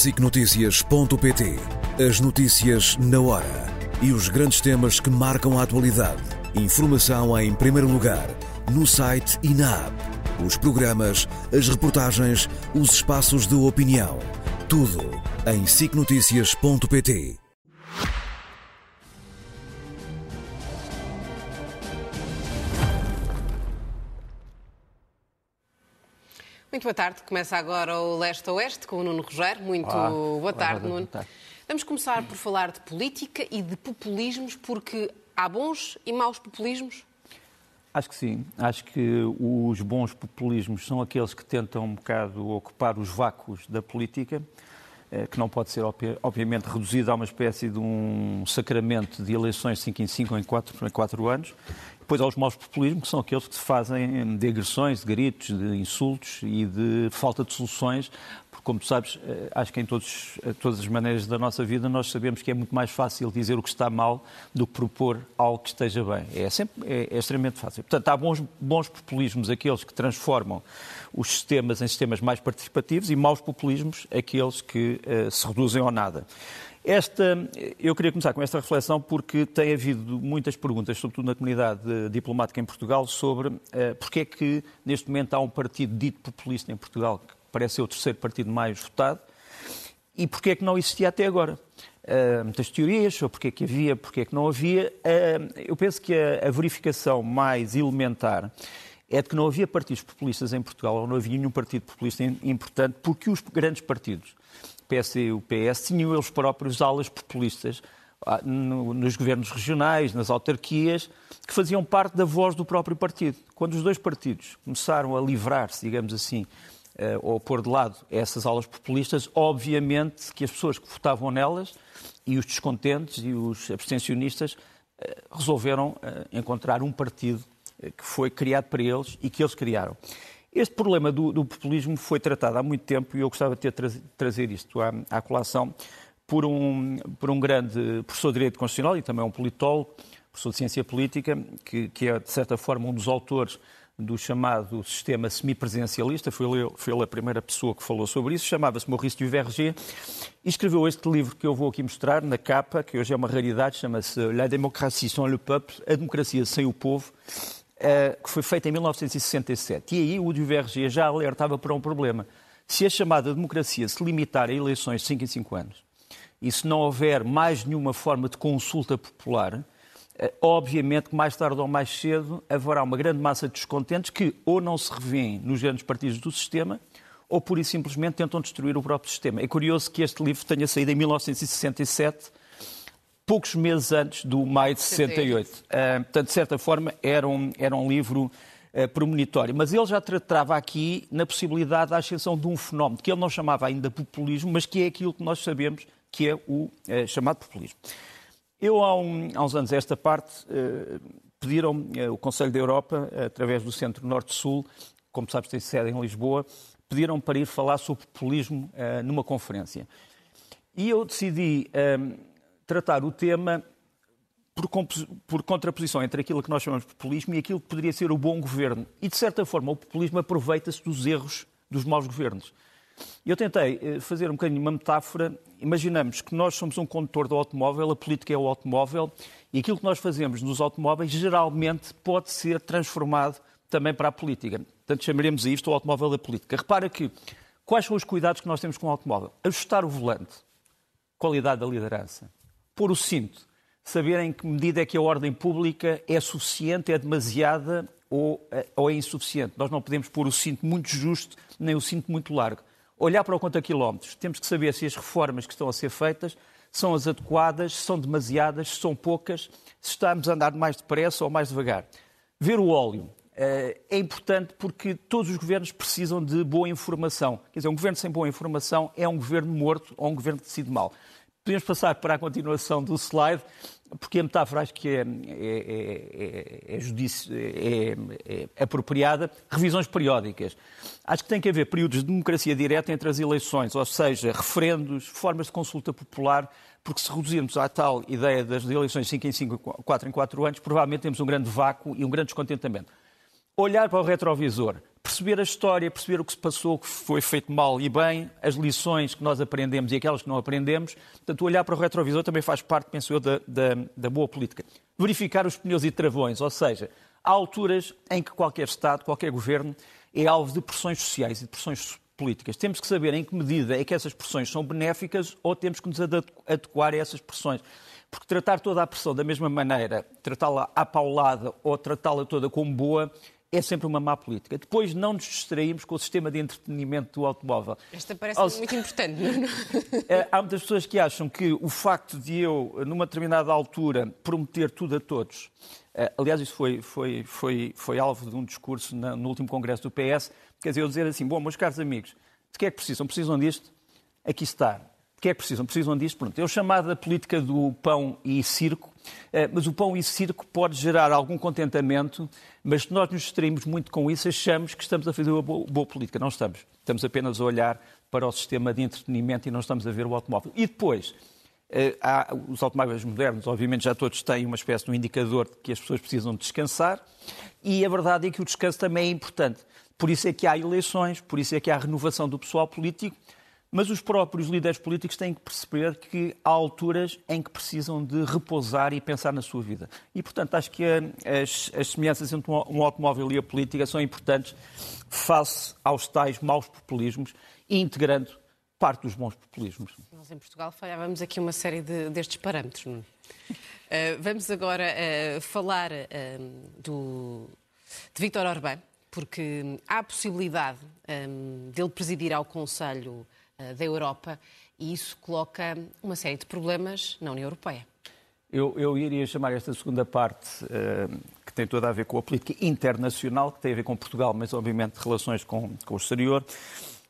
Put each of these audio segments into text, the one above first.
SICNotícias.pt As notícias na hora e os grandes temas que marcam a atualidade. Informação em primeiro lugar, no site e na app. Os programas, as reportagens, os espaços de opinião. Tudo em SICNotícias.pt. Muito boa tarde. Começa agora o Leste a Oeste com o Nuno Rogério. Muito Olá. boa tarde, Olá, boa Nuno. tarde. Vamos começar por falar de política e de populismos, porque há bons e maus populismos. Acho que sim. Acho que os bons populismos são aqueles que tentam um bocado ocupar os vácuos da política, eh, que não pode ser, obvi- obviamente, reduzido a uma espécie de um sacramento de eleições de 5 em 5 ou em 4 em 4 anos. Depois há os maus populismos, que são aqueles que se fazem de agressões, de gritos, de insultos e de falta de soluções, porque, como tu sabes, eh, acho que em todos, eh, todas as maneiras da nossa vida nós sabemos que é muito mais fácil dizer o que está mal do que propor algo que esteja bem. É, sempre, é, é extremamente fácil. Portanto, há bons, bons populismos, aqueles que transformam os sistemas em sistemas mais participativos, e maus populismos, aqueles que eh, se reduzem ao nada. Esta, eu queria começar com esta reflexão porque tem havido muitas perguntas, sobretudo na comunidade diplomática em Portugal, sobre eh, porque é que neste momento há um partido dito populista em Portugal, que parece ser o terceiro partido mais votado, e porque é que não existia até agora. Uh, muitas teorias sobre porque é que havia, porque é que não havia. Uh, eu penso que a, a verificação mais elementar é de que não havia partidos populistas em Portugal, ou não havia nenhum partido populista im- importante, porque os grandes partidos, PS e o PS, tinham eles próprios alas populistas ah, no- nos governos regionais, nas autarquias, que faziam parte da voz do próprio partido. Quando os dois partidos começaram a livrar-se, digamos assim, eh, ou pôr de lado essas aulas populistas, obviamente que as pessoas que votavam nelas e os descontentes e os abstencionistas eh, resolveram eh, encontrar um partido que foi criado para eles e que eles criaram. Este problema do, do populismo foi tratado há muito tempo e eu gostava de ter trazi- trazer isto à, à colação por um, por um grande professor de Direito Constitucional e também um politólogo, professor de Ciência Política, que, que é, de certa forma, um dos autores do chamado sistema semipresidencialista, foi ele, foi ele a primeira pessoa que falou sobre isso, chamava-se Maurice Duverger, e escreveu este livro que eu vou aqui mostrar na capa, que hoje é uma raridade, chama-se La démocratie sans le peuple, A Democracia Sem o Povo, eh, que foi feita em 1967. E aí o Duverger já alertava para um problema. Se a chamada democracia se limitar a eleições de 5 em 5 anos, e se não houver mais nenhuma forma de consulta popular, eh, obviamente que mais tarde ou mais cedo haverá uma grande massa de descontentes que ou não se revêem nos grandes partidos do sistema ou pura e simplesmente tentam destruir o próprio sistema. É curioso que este livro tenha saído em 1967, poucos meses antes do maio de 68. Ah, portanto, de certa forma, era um, era um livro ah, premonitório. Mas ele já tratava aqui na possibilidade da ascensão de um fenómeno que ele não chamava ainda populismo, mas que é aquilo que nós sabemos que é o eh, chamado populismo. Eu, há, um- há uns anos, esta parte, eh, pediram o Conselho da Europa, através do Centro Norte-Sul, como sabes, tem sede em Lisboa, pediram para ir falar sobre populismo numa conferência. E eu decidi tratar o tema por, por contraposição entre aquilo que nós chamamos de populismo e aquilo que poderia ser o bom governo. E, de certa forma, o populismo aproveita-se dos erros dos maus governos. Eu tentei eh, fazer um bocadinho uma metáfora. Imaginamos que nós somos um condutor do automóvel, a política é o automóvel, e aquilo que nós fazemos nos automóveis geralmente pode ser transformado também para a política. Portanto, chamaremos a isto o automóvel da política. Repara que quais são os cuidados que nós temos com o automóvel? Ajustar o volante, qualidade da liderança, pôr o cinto, saber em que medida é que a ordem pública é suficiente, é demasiada ou, eh, ou é insuficiente. Nós não podemos pôr o cinto muito justo nem o cinto muito largo. Olhar para o conta quilómetros, temos que saber se as reformas que estão a ser feitas são as adequadas, são demasiadas, são poucas, se estamos a andar mais depressa ou mais devagar. Ver o óleo. eh, É importante porque todos os governos precisam de boa informação. Quer dizer, um governo sem boa informação é um governo morto ou um governo que decide mal. Podemos passar para a continuação do slide, porque a metáfora acho que é, é, é, é, judici- é- é apropriada. Revisões periódicas. Acho que tem que haver períodos de democracia direta entre as eleições, ou seja, referendos, formas de consulta popular, porque se reduzirmos à tal ideia das eleições 5 em 5, 4 em 4 anos, provavelmente temos um grande vácuo e um grande descontentamento olhar para o retrovisor, perceber a história, perceber o que se passou, o que foi feito mal e bem, as lições que nós aprendemos e aquelas que não aprendemos. Portanto, olhar para o retrovisor também faz parte, penso eu, da, da, da boa política. Verificar os pneus e travões, ou seja, há alturas em que qualquer Estado, qualquer governo é alvo de pressões sociais e de pressões políticas. Temos que saber em que medida é que essas pressões são benéficas ou temos que nos adequar a essas pressões. Porque tratar toda a pressão da mesma maneira, tratá-la à paulada ou tratá-la toda como boa, é sempre uma má política. Depois não nos distraímos com o sistema de entretenimento do automóvel. Esta parece Ou... muito importante. É, há muitas pessoas que acham que o facto de eu, numa determinada altura, prometer tudo a todos, é, aliás, isso foi, foi, foi, foi alvo de um discurso no último congresso do PS, quer dizer, eu dizer assim, bom, meus caros amigos, de que é que precisam? Precisam disto? Aqui está. De que é que precisam? Precisam disto? Pronto. Eu chamada política do pão e circo, é, mas o pão e circo pode gerar algum contentamento, mas se nós nos distraímos muito com isso, achamos que estamos a fazer uma boa, boa política. Não estamos. Estamos apenas a olhar para o sistema de entretenimento e não estamos a ver o automóvel. E depois, eh, há, os automóveis modernos, obviamente, já todos têm uma espécie de um indicador de que as pessoas precisam descansar, e a verdade é que o descanso também é importante. Por isso é que há eleições, por isso é que há renovação do pessoal político, mas os próprios líderes políticos têm que perceber que há alturas em que precisam de repousar e pensar na sua vida. E, portanto, acho que as, as semelhanças entre um automóvel e a política são importantes face aos tais maus populismos, integrando parte dos bons populismos. Nós, em Portugal, falhávamos aqui uma série de, destes parâmetros. Uh, vamos agora uh, falar uh, do, de Vítor Orbán, porque há a possibilidade um, dele presidir ao Conselho eh, da Europa e isso coloca uma série de problemas na União Europeia. Eu, eu iria chamar esta segunda parte, uh, que tem toda a ver com a política internacional, que tem a ver com Portugal, mas obviamente relações com, com o exterior,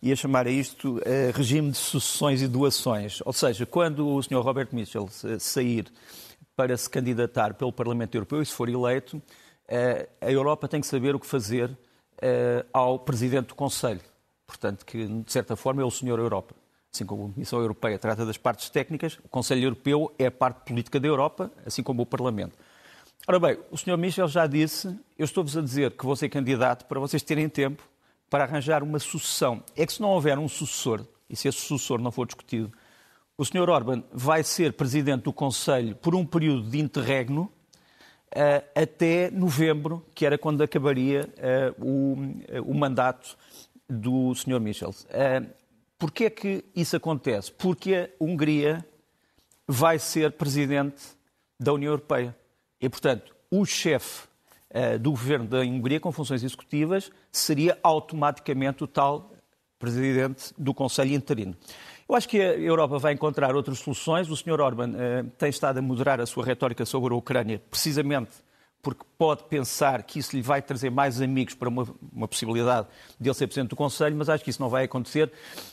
ia chamar a isto uh, regime de sucessões e doações. Ou seja, quando o Sr. Robert Mitchell sair para se candidatar pelo Parlamento Europeu e se for eleito, a Europa tem que saber o que fazer ao Presidente do Conselho portanto, que de certa forma é o Senhor Europa. Assim como a Comissão Europeia trata das partes técnicas, o Conselho Europeu é a parte política da Europa, assim como o Parlamento. Ora bem, o Sr. Michel já disse, eu estou-vos a dizer que vou ser candidato para vocês terem tempo para arranjar uma sucessão. É que se não houver um sucessor, e se esse sucessor não for discutido, o Sr. Orban vai ser presidente do Conselho por um período de interregno uh, até novembro, que era quando acabaria o, uh, o mandato do Sr. Michel. Uh, Porquê é que isso acontece? Porque a Hungria vai ser presidente da União Europeia. E, portanto, o chefe uh, do governo da Hungria, com funções executivas, seria automaticamente o tal presidente do Conselho Interino. Eu acho que a Europa vai encontrar outras soluções. O Sr. Orban uh, tem estado a moderar a sua retórica sobre a Ucrânia, precisamente porque pode pensar que isso lhe vai trazer mais amigos para uma, uma, possibilidade de ele ser Presidente do Conselho, mas acho que isso não vai acontecer.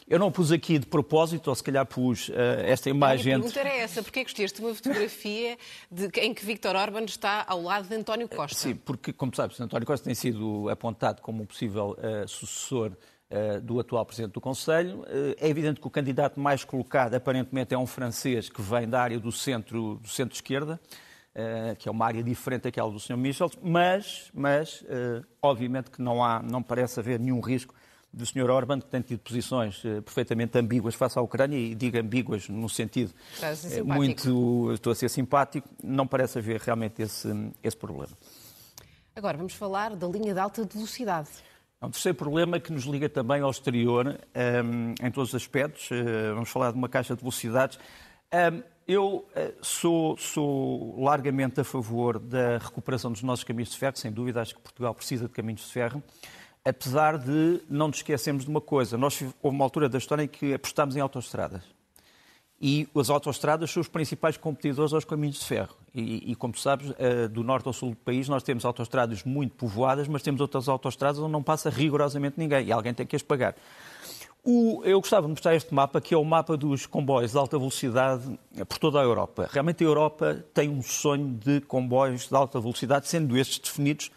Eu não pus aqui de propósito, ou se calhar pus uh, esta imagem... A pergunta era essa, porquê gosteste de uma fotografia de, em que Víctor Orban está ao lado de António Costa? Sim, porque, como sabes, António Costa tem sido apontado como um possível uh, sucessor do atual Presidente do Conselho. é evidente que o candidato mais colocado, aparentemente, é um francês que vem da área do centro-esquerda, do centro eh, que é uma área diferente daquela do Sr. Michel, mas, mas uh, obviamente que não, há, não parece haver nenhum risco do Sr. Orban, que tem tido posições uh, perfeitamente ambíguas face à Ucrânia, e digo ambíguas no sentido muito. Estou a ser simpático, não parece haver realmente esse, esse problema. Agora vamos falar da linha de alta velocidade. É um terceiro problema que nos liga também ao exterior, um, em todos os aspectos. Uh, vamos falar de uma caixa de velocidades. Um, eu eh, sou, sou, largamente a favor da recuperação dos nossos caminhos de ferro, sem dúvida, acho que Portugal precisa de caminhos de ferro, apesar de não nos esquecermos de uma coisa. Nós, houve uma altura da história em que apostámos em autoestradas. E as autoestradas são os principais competidores aos caminhos de ferro. E, e, como sabes, eh, do norte ao sul do país nós temos autoestradas muito povoadas, mas temos outras autoestradas onde não passa rigorosamente ninguém e alguém tem que as pagar. O, eu gostava de mostrar este mapa, que é o mapa dos comboios de alta velocidade por toda a Europa. Realmente a Europa tem um sonho de comboios de alta velocidade, sendo estes definidos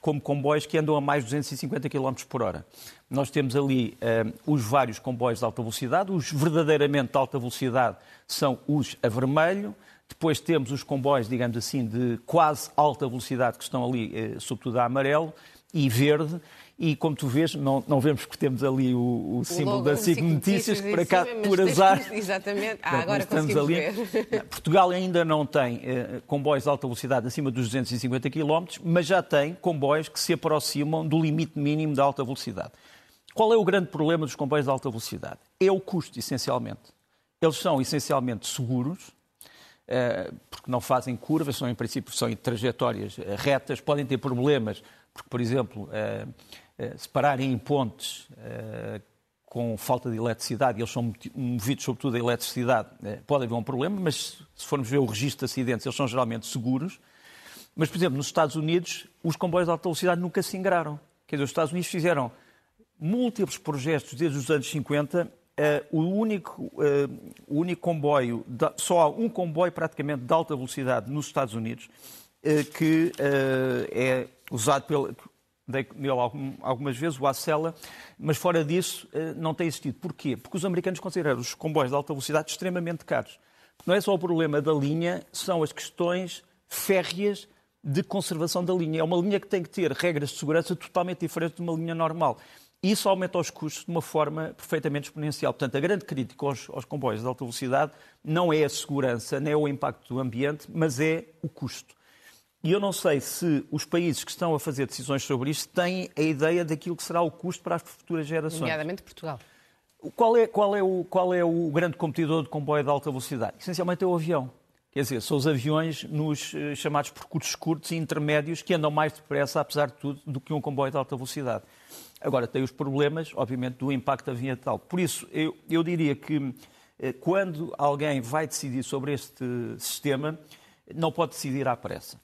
como comboios que andam a mais de 250 km por hora. Nós temos ali uh, os vários comboios de alta velocidade, os verdadeiramente de alta velocidade são os a vermelho, depois temos os comboios, digamos assim, de quase alta velocidade que estão ali, uh, sobretudo a amarelo, e verde, e como tu vês, não, não vemos que temos ali o, o símbolo da SIC Notícias, que por acaso, por azar... Exatamente, ah, agora estamos ali. Ver. Portugal ainda não tem eh, comboios de alta velocidade acima dos 250 km, mas já tem comboios que se aproximam do limite mínimo da alta velocidade. Qual é o grande problema dos comboios de alta velocidade? É o custo, essencialmente. Eles são essencialmente seguros, eh, porque não fazem curvas, são em princípio são trajetórias eh, retas, podem ter problemas, porque, por exemplo, se pararem em pontes eh, com falta de eletricidade, eles são movidos sobretudo a eletricidade, eh, pode haver um problema, mas se formos ver o registro de acidentes, eles são geralmente seguros. Mas, por exemplo, nos Estados Unidos, os comboios de alta velocidade nunca se ingraram. Quer dizer, os Estados Unidos fizeram múltiplos projetos desde os anos 50. Uh, o, único, uh, o único comboio, de, só há um comboio praticamente de alta velocidade nos Estados Unidos uh, que é usado pelo, dei nele algumas vezes, o Acela, mas fora disso eh, não tem existido. Porquê? Porque os americanos consideram os comboios de alta velocidade extremamente caros. Não é só o problema da linha, são as questões férreas de conservação da linha. É uma linha que tem que ter regras de segurança totalmente diferentes de uma linha normal. Isso aumenta os custos de uma forma perfeitamente exponencial. Portanto, a grande crítica aos, aos comboios de alta velocidade não é a segurança, nem é o impacto do ambiente, mas é o custo. E eu não sei se os países que estão a fazer decisões sobre isto têm a ideia daquilo que será o custo para as futuras gerações. Nomeadamente Portugal. Qual é, qual, é o, qual é o grande competidor de comboio de alta velocidade? Essencialmente é o avião. Quer dizer, são os aviões nos eh, chamados percursos curtos e intermédios que andam mais depressa, apesar de tudo, do que um comboio de alta velocidade. Agora, tem os problemas, obviamente, do impacto ambiental. Por isso, eu, eu diria que eh, quando alguém vai decidir sobre este sistema, não pode decidir à pressa.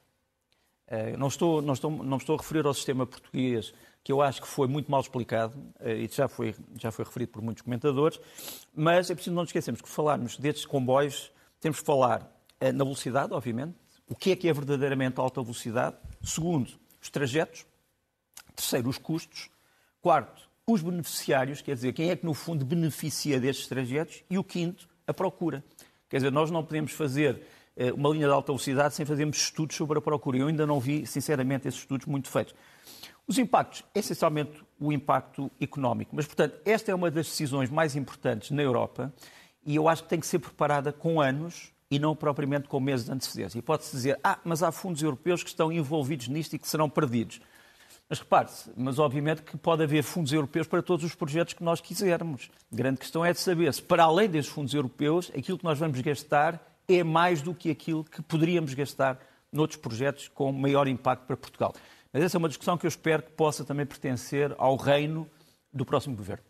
Eh, não estou, não, estou, não estou a referir ao sistema português, que eu acho que foi muito mal explicado, eh, e já foi, já foi referido por muitos comentadores, mas é preciso não nos esquecermos que falarmos destes comboios, temos que falar eh, na velocidade, obviamente, o que é que é verdadeiramente alta velocidade, segundo, os trajetos, terceiro, os custos, quarto, os beneficiários, quer dizer, quem é que no fundo beneficia destes trajetos, e o quinto, a procura. Quer dizer, nós não podemos fazer uma linha de alta velocidade sem fazermos estudos sobre a procura. Eu ainda não vi, sinceramente, esses estudos muito feitos. Os impactos, essencialmente o impacto económico. Mas, portanto, esta é uma das decisões mais importantes na Europa e eu acho que tem que ser preparada com anos e não propriamente com meses de antecedência. E pode-se dizer, ah, mas há fundos europeus que estão envolvidos nisto e que serão perdidos. Mas repare-se, mas obviamente que pode haver fundos europeus para todos os projetos que nós quisermos. A grande questão é de saber se, para além desses fundos europeus, aquilo que nós vamos gastar é mais do que aquilo que poderíamos gastar noutros projetos com maior impacto para Portugal. Mas essa é uma discussão que eu espero que possa também pertencer ao reino do próximo governo.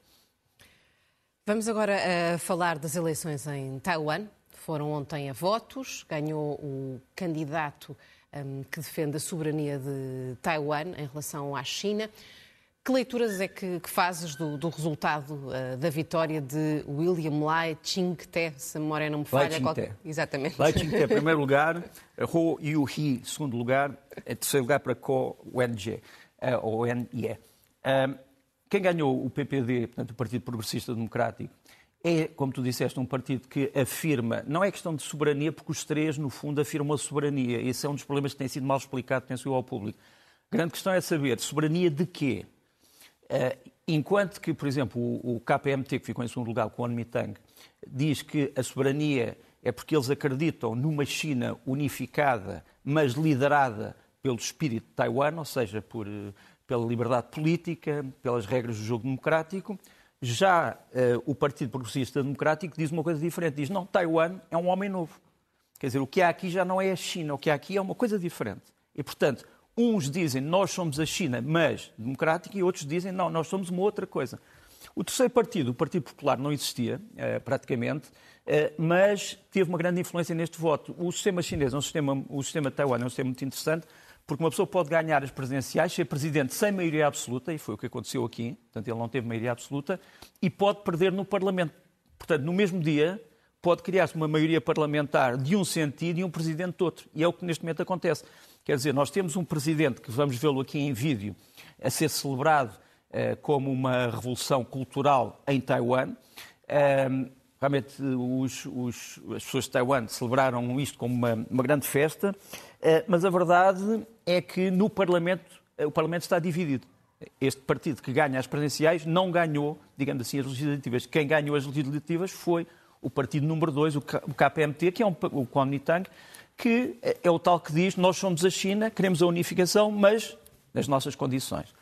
Vamos agora uh, falar das eleições em Taiwan. Foram ontem a votos, ganhou o candidato um, que defende a soberania de Taiwan em relação à China. Que leituras é que, que fazes do, do resultado uh, da vitória de William Lai Ching-te, se a memória não me falha? Lai qualquer... Exatamente. Lai Ching-te, primeiro lugar, Ho Yu-hee, segundo lugar, terceiro lugar para Ko Wen-je, uh, ou Wen-ye. Uh, quem ganhou o PPD, portanto, o Partido Progressista Democrático, é, como tu disseste, um partido que afirma, não é questão de soberania, porque os três, no fundo, afirmam a soberania. Esse é um dos problemas que tem sido mal explicado, penso eu, ao público. A grande questão é saber soberania de quê? Eh, enquanto que, por exemplo, o KPMT, que ficou em segundo lugar com o Onmitang, diz que a soberania é porque eles acreditam numa China unificada, mas liderada pelo espírito de Taiwan, ou seja, por, eh, pela liberdade política, pelas regras do jogo democrático. Já uh, o Partido Progressista Democrático diz uma coisa diferente. Diz, não, Taiwan é um homem novo. Quer dizer, o que há aqui já não é a China, o que há aqui é uma coisa diferente. E, portanto, Uns dizem nós somos a China, mas democrática, e outros dizem não, nós somos uma outra coisa. O terceiro partido, o Partido Popular, não existia eh, praticamente, eh, mas teve uma grande influência neste voto. O sistema chinês, é um sistema, o sistema Taiwan é um sistema muito interessante, porque uma pessoa pode ganhar as presidenciais, ser presidente sem maioria absoluta, e foi o que aconteceu aqui, portanto ele não teve maioria absoluta, e pode perder no Parlamento. Portanto, no mesmo dia, pode criar-se uma maioria parlamentar de um sentido e um presidente de outro. E é o que neste momento acontece. Quer dizer, nós temos um presidente que vamos vê-lo aqui em vídeo a ser celebrado uh, como uma revolução cultural em Taiwan. Uh, realmente os, os, as pessoas de Taiwan celebraram isto como uma, uma grande festa, uh, mas a verdade é que no Parlamento, o Parlamento está dividido. este partido que ganha as presidenciais não ganhou, digamos assim, as legislativas. Quem ganhou as legislativas foi o partido número 2, o KPMT, que é um, o Kuomintang, que é o tal que diz nós somos a China, queremos a unificação, mas nas nossas condições.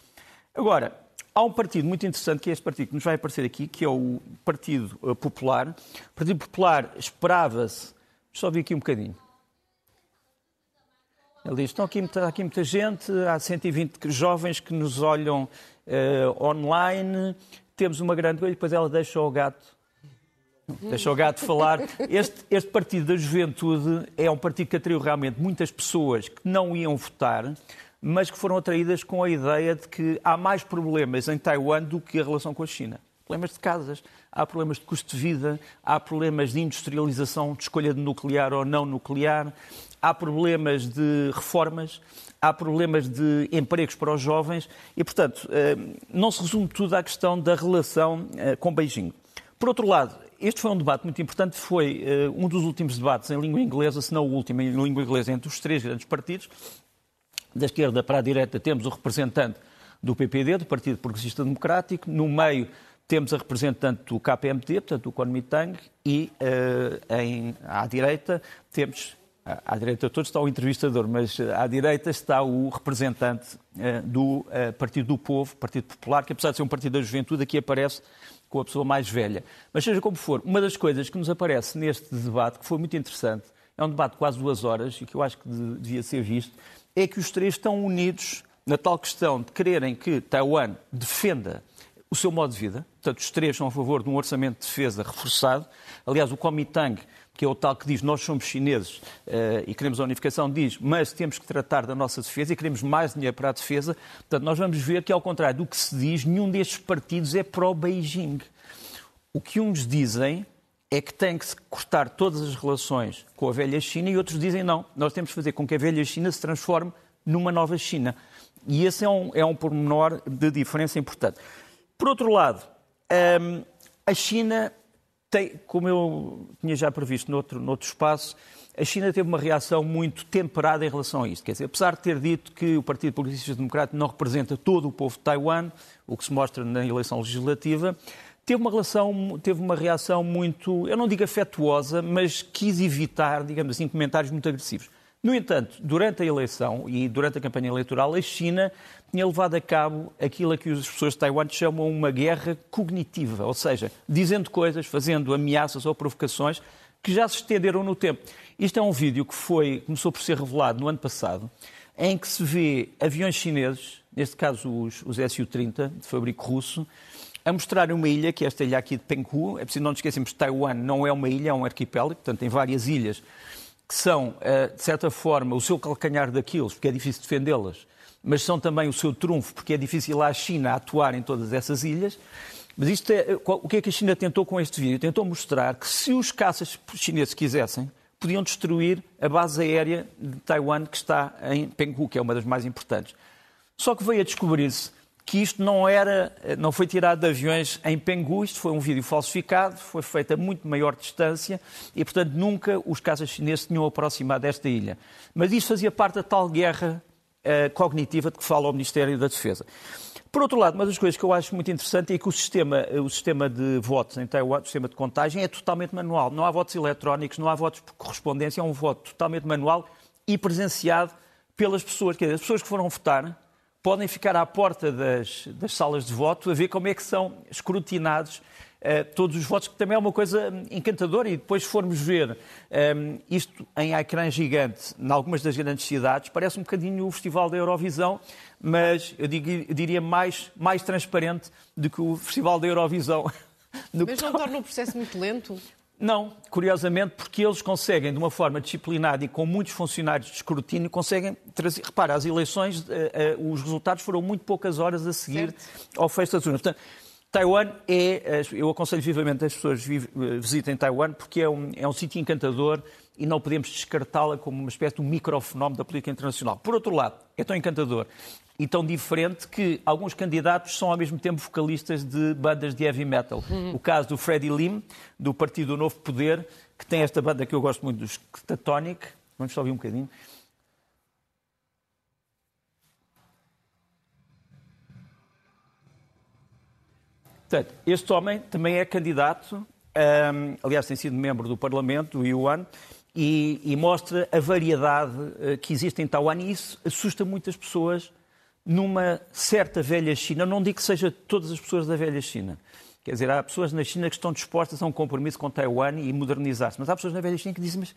Agora, há um partido muito interessante, que é este partido que nos vai aparecer aqui, que é o Partido eh, Popular. O Partido Popular esperava-se... Só vi aqui um bocadinho. Ele diz, estão aqui, está aqui muita gente, há 120 jovens que nos olham uh, online, temos uma grande... E depois ela deixa o gato Deixa o gato falar. Este, este, Partido da Juventude é um partido que atraiu realmente muitas pessoas que não iam votar, mas que foram atraídas com a ideia de que há mais problemas em Taiwan do que a relação com a China. Problemas de casas, há problemas de custo de vida, há problemas de industrialização, de escolha de nuclear ou não nuclear, há problemas de reformas, há problemas de empregos para os jovens e, portanto, eh, não se resume tudo à questão da relação eh, com Beijing. Por outro lado, este foi um debate muito importante, foi uh, um dos últimos debates em língua inglesa, se não o último em língua inglesa, entre os três grandes partidos. Da esquerda para a direita temos o representante do PPD, do Partido Progressista Democrático, no meio temos a representante do KPMT, portanto, o Kuomintang, e uh, em, à direita temos, à direita todos está o entrevistador, mas à direita está o representante do Partido do Povo, Partido Popular, que apesar de ser um partido da juventude, aqui aparece com a pessoa mais velha. Mas seja como for, uma das coisas que nos aparece neste debate, que foi muito interessante, é um debate de quase duas horas e que eu acho que devia ser visto, é que os três estão unidos na tal questão de quererem que Taiwan defenda o seu modo de vida. Portanto, os três são a favor de um orçamento de defesa reforçado. Aliás, o Kuomintang, que é o tal que diz nós somos chineses uh, e queremos a unificação, diz mas temos que tratar da nossa defesa e queremos mais dinheiro para a defesa. Portanto, nós vamos ver que, ao contrário do que se diz, nenhum destes partidos é pró-Beijing. O que uns dizem é que tem que se cortar todas as relações com a velha China e outros dizem não, nós temos que fazer com que a velha China se transforme numa nova China. E esse é um, é um pormenor de diferença importante. Por outro lado, hum, a China tem, como eu tinha já previsto noutro, noutro espaço, a China teve uma reação muito temperada em relação a isto. Quer dizer, apesar de ter dito que o Partido Progressista Democrático não representa todo o povo de Taiwan, o que se mostra na eleição legislativa, teve uma, relação, teve uma reação muito, eu não digo afetuosa, mas quis evitar, digamos assim, comentários muito agressivos. No entanto, durante a eleição e durante a campanha eleitoral, a China tinha levado a cabo aquilo a que as pessoas de Taiwan chamam uma guerra cognitiva, ou seja, dizendo coisas, fazendo ameaças ou provocações que já se estenderam no tempo. Isto é um vídeo que foi, começou por ser revelado no ano passado, em que se vê aviões chineses, neste caso os, os Su-30, de fabrico russo, a mostrar uma ilha, que é esta ilha aqui de Penghu. É preciso não nos esquecermos que Taiwan não é uma ilha, é um arquipélago, portanto tem várias ilhas que são, eh, de certa forma, o seu calcanhar daqueles, porque é difícil defendê-las, mas são também o seu trunfo, porque é difícil a China atuar em todas essas ilhas. Mas isto é, o que é que a China tentou com este vídeo? Tentou mostrar que se os caças chineses quisessem, podiam destruir a base aérea de Taiwan que está em Penghu, que é uma das mais importantes. Só que veio a descobrir-se que isto não era, não foi tirado de aviões em Penghu, isto foi um vídeo falsificado, foi feito a muito maior distância e, portanto, nunca os caças chineses tinham aproximado desta ilha. Mas isto fazia parte da tal guerra uh, cognitiva de que fala o Ministério da Defesa. Por outro lado, uma das coisas que eu acho muito interessante é que o sistema, o sistema de votos em Taiwan, o sistema de contagem, é totalmente manual. Não há votos eletrónicos, não há votos por correspondência, é um voto totalmente manual e presenciado pelas pessoas. Quer dizer, as pessoas que foram votar podem ficar à porta das, das salas de voto a ver como é que são escrutinados Uh, todos os votos, que também é uma coisa encantadora, e depois formos ver um, ehm, isto em ecrã gigante, em algumas das grandes cidades, parece um bocadinho o Festival da Eurovisão, mas eu, digo, eu diria mais, mais transparente do que o Festival da Eurovisão. mas não torna o processo muito lento? Não, curiosamente, porque eles conseguem, de uma forma disciplinada e com muitos funcionários de escrutínio, conseguem trazer. Repara, as eleições, uh, uh, os resultados foram muito poucas horas a seguir certo. ao fecho das urnas. Portanto, Taiwan é. Eu aconselho vivamente as pessoas visitem Taiwan porque é um, é um sítio encantador e não podemos descartá-la como uma espécie de um microfenómeno da política internacional. Por outro lado, é tão encantador e tão diferente que alguns candidatos são ao mesmo tempo vocalistas de bandas de heavy metal. Uhum. O caso do Freddie Lim, do Partido Novo Poder, que tem esta banda que eu gosto muito, dos Statonic. Vamos só ouvir um bocadinho. Portanto, este homem também é candidato, um, aliás, tem sido membro do Parlamento, do Yuan, e, e, mostra a variedade uh, que existe em Taiwan e isso assusta muitas pessoas numa certa velha China. Não digo que seja todas as pessoas da velha China. Quer dizer, há pessoas na China que estão dispostas a um compromisso com Taiwan e modernizar-se, mas há pessoas na velha China que dizem, mas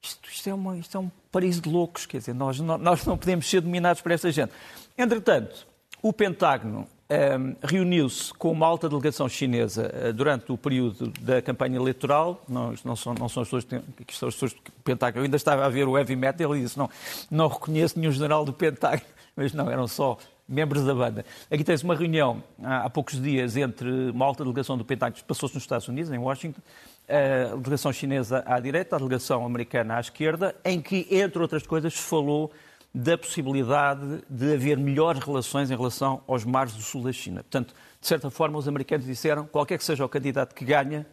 isto, isto, é, uma, isto é um paraíso de loucos, quer dizer, nós, nós não podemos ser dominados por esta gente. Entretanto, o Pentágono um, ehm, reuniu-se com uma alta delegação chinesa uh, durante o período da campanha eleitoral. Não, não, são, não são as pessoas que são as pessoas do Pentágono. Eu ainda estava a ver o heavy metal e disse: não, não reconheço nenhum general do Pentágono. Mas não, eram só membros da banda. Aqui tem-se uma reunião há, poucos dias entre uma alta delegação do Pentágono, passou-se nos Estados Unidos, em Washington, a delegação chinesa à direita, a delegação americana à esquerda, em que, entre outras coisas, se falou da possibilidade de haver melhores relações em relação aos mares do sul da China. Portanto, de certa forma, os americanos disseram, qualquer que seja o candidato que ganha,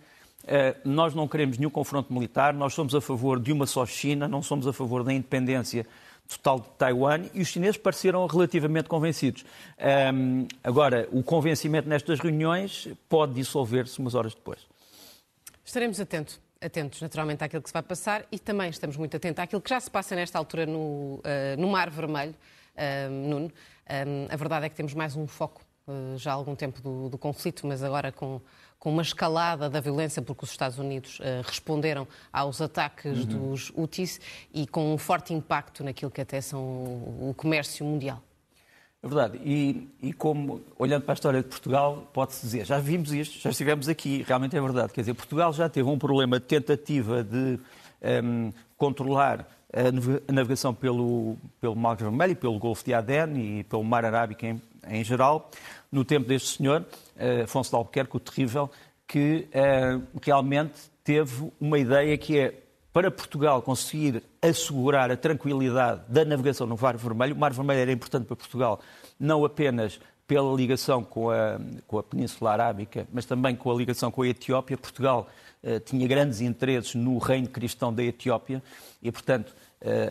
eh, nós não queremos nenhum confronto militar, nós somos a favor de uma só China, não somos a favor da independência total de Taiwan e os chineses pareceram relativamente convencidos. Um, agora, o convencimento nestas reuniões pode dissolver-se umas horas depois. Estaremos atentos, atentos naturalmente àquilo que se vai passar e também estamos muito atentos àquilo que já se passa nesta altura no, uh, no Mar Vermelho, uh, Nuno. Um, a verdade é que temos mais um foco uh, já há algum tempo do, do conflito, mas agora com com uma escalada da violência, porque os Estados Unidos uh, responderam aos ataques uhum. dos Houthis e com um forte impacto naquilo que até são o comércio mundial. É verdade. E, e, como, olhando para a história de Portugal, pode-se dizer, já vimos isto, já estivemos aqui, realmente é verdade. Quer dizer, Portugal já teve um problema de tentativa de um, ehm, controlar a navegação pelo, pelo Mar Vermelho, pelo Golfo de Aden e pelo Mar Arábico em, em geral, no tempo deste senhor, uh, Afonso de Albuquerque, o terrível, que uh, realmente teve uma ideia que é para Portugal conseguir assegurar a tranquilidade da navegação no Mar Vermelho, o Mar Vermelho era importante para Portugal, não apenas pela ligação com a, com a Península Arábica, mas também com a ligação com a Etiópia. Portugal uh, tinha grandes interesses no reino cristão da Etiópia e, portanto,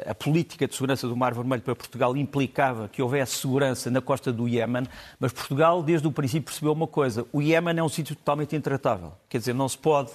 a política de segurança do Mar Vermelho para Portugal implicava que houvesse segurança na costa do Iémen, mas Portugal, desde o princípio, percebeu uma coisa: o Iémen é um sítio totalmente intratável. Quer dizer, não se pode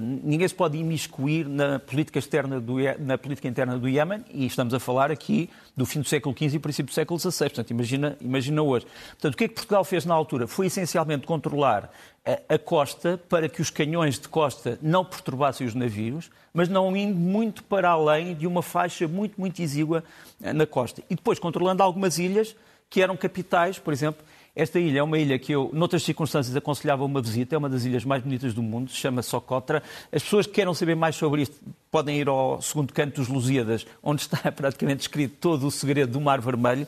ninguém se pode imiscuir na política, externa do, na política interna do Iémen e estamos a falar aqui do fim do século XV e princípio do século XVI. Portanto, imagina, imagina hoje. Portanto, o que é que Portugal fez na altura? Foi essencialmente controlar a, a costa para que os canhões de costa não perturbassem os navios, mas não indo muito para além de uma faixa muito, muito exígua eh, na costa. E depois controlando algumas ilhas que eram capitais, por exemplo, esta ilha é uma ilha que eu, noutras circunstâncias, aconselhava uma visita. É uma das ilhas mais bonitas do mundo, se chama Socotra. As pessoas que queiram saber mais sobre isto podem ir ao segundo canto dos Lusíadas, onde está praticamente escrito todo o segredo do Mar Vermelho.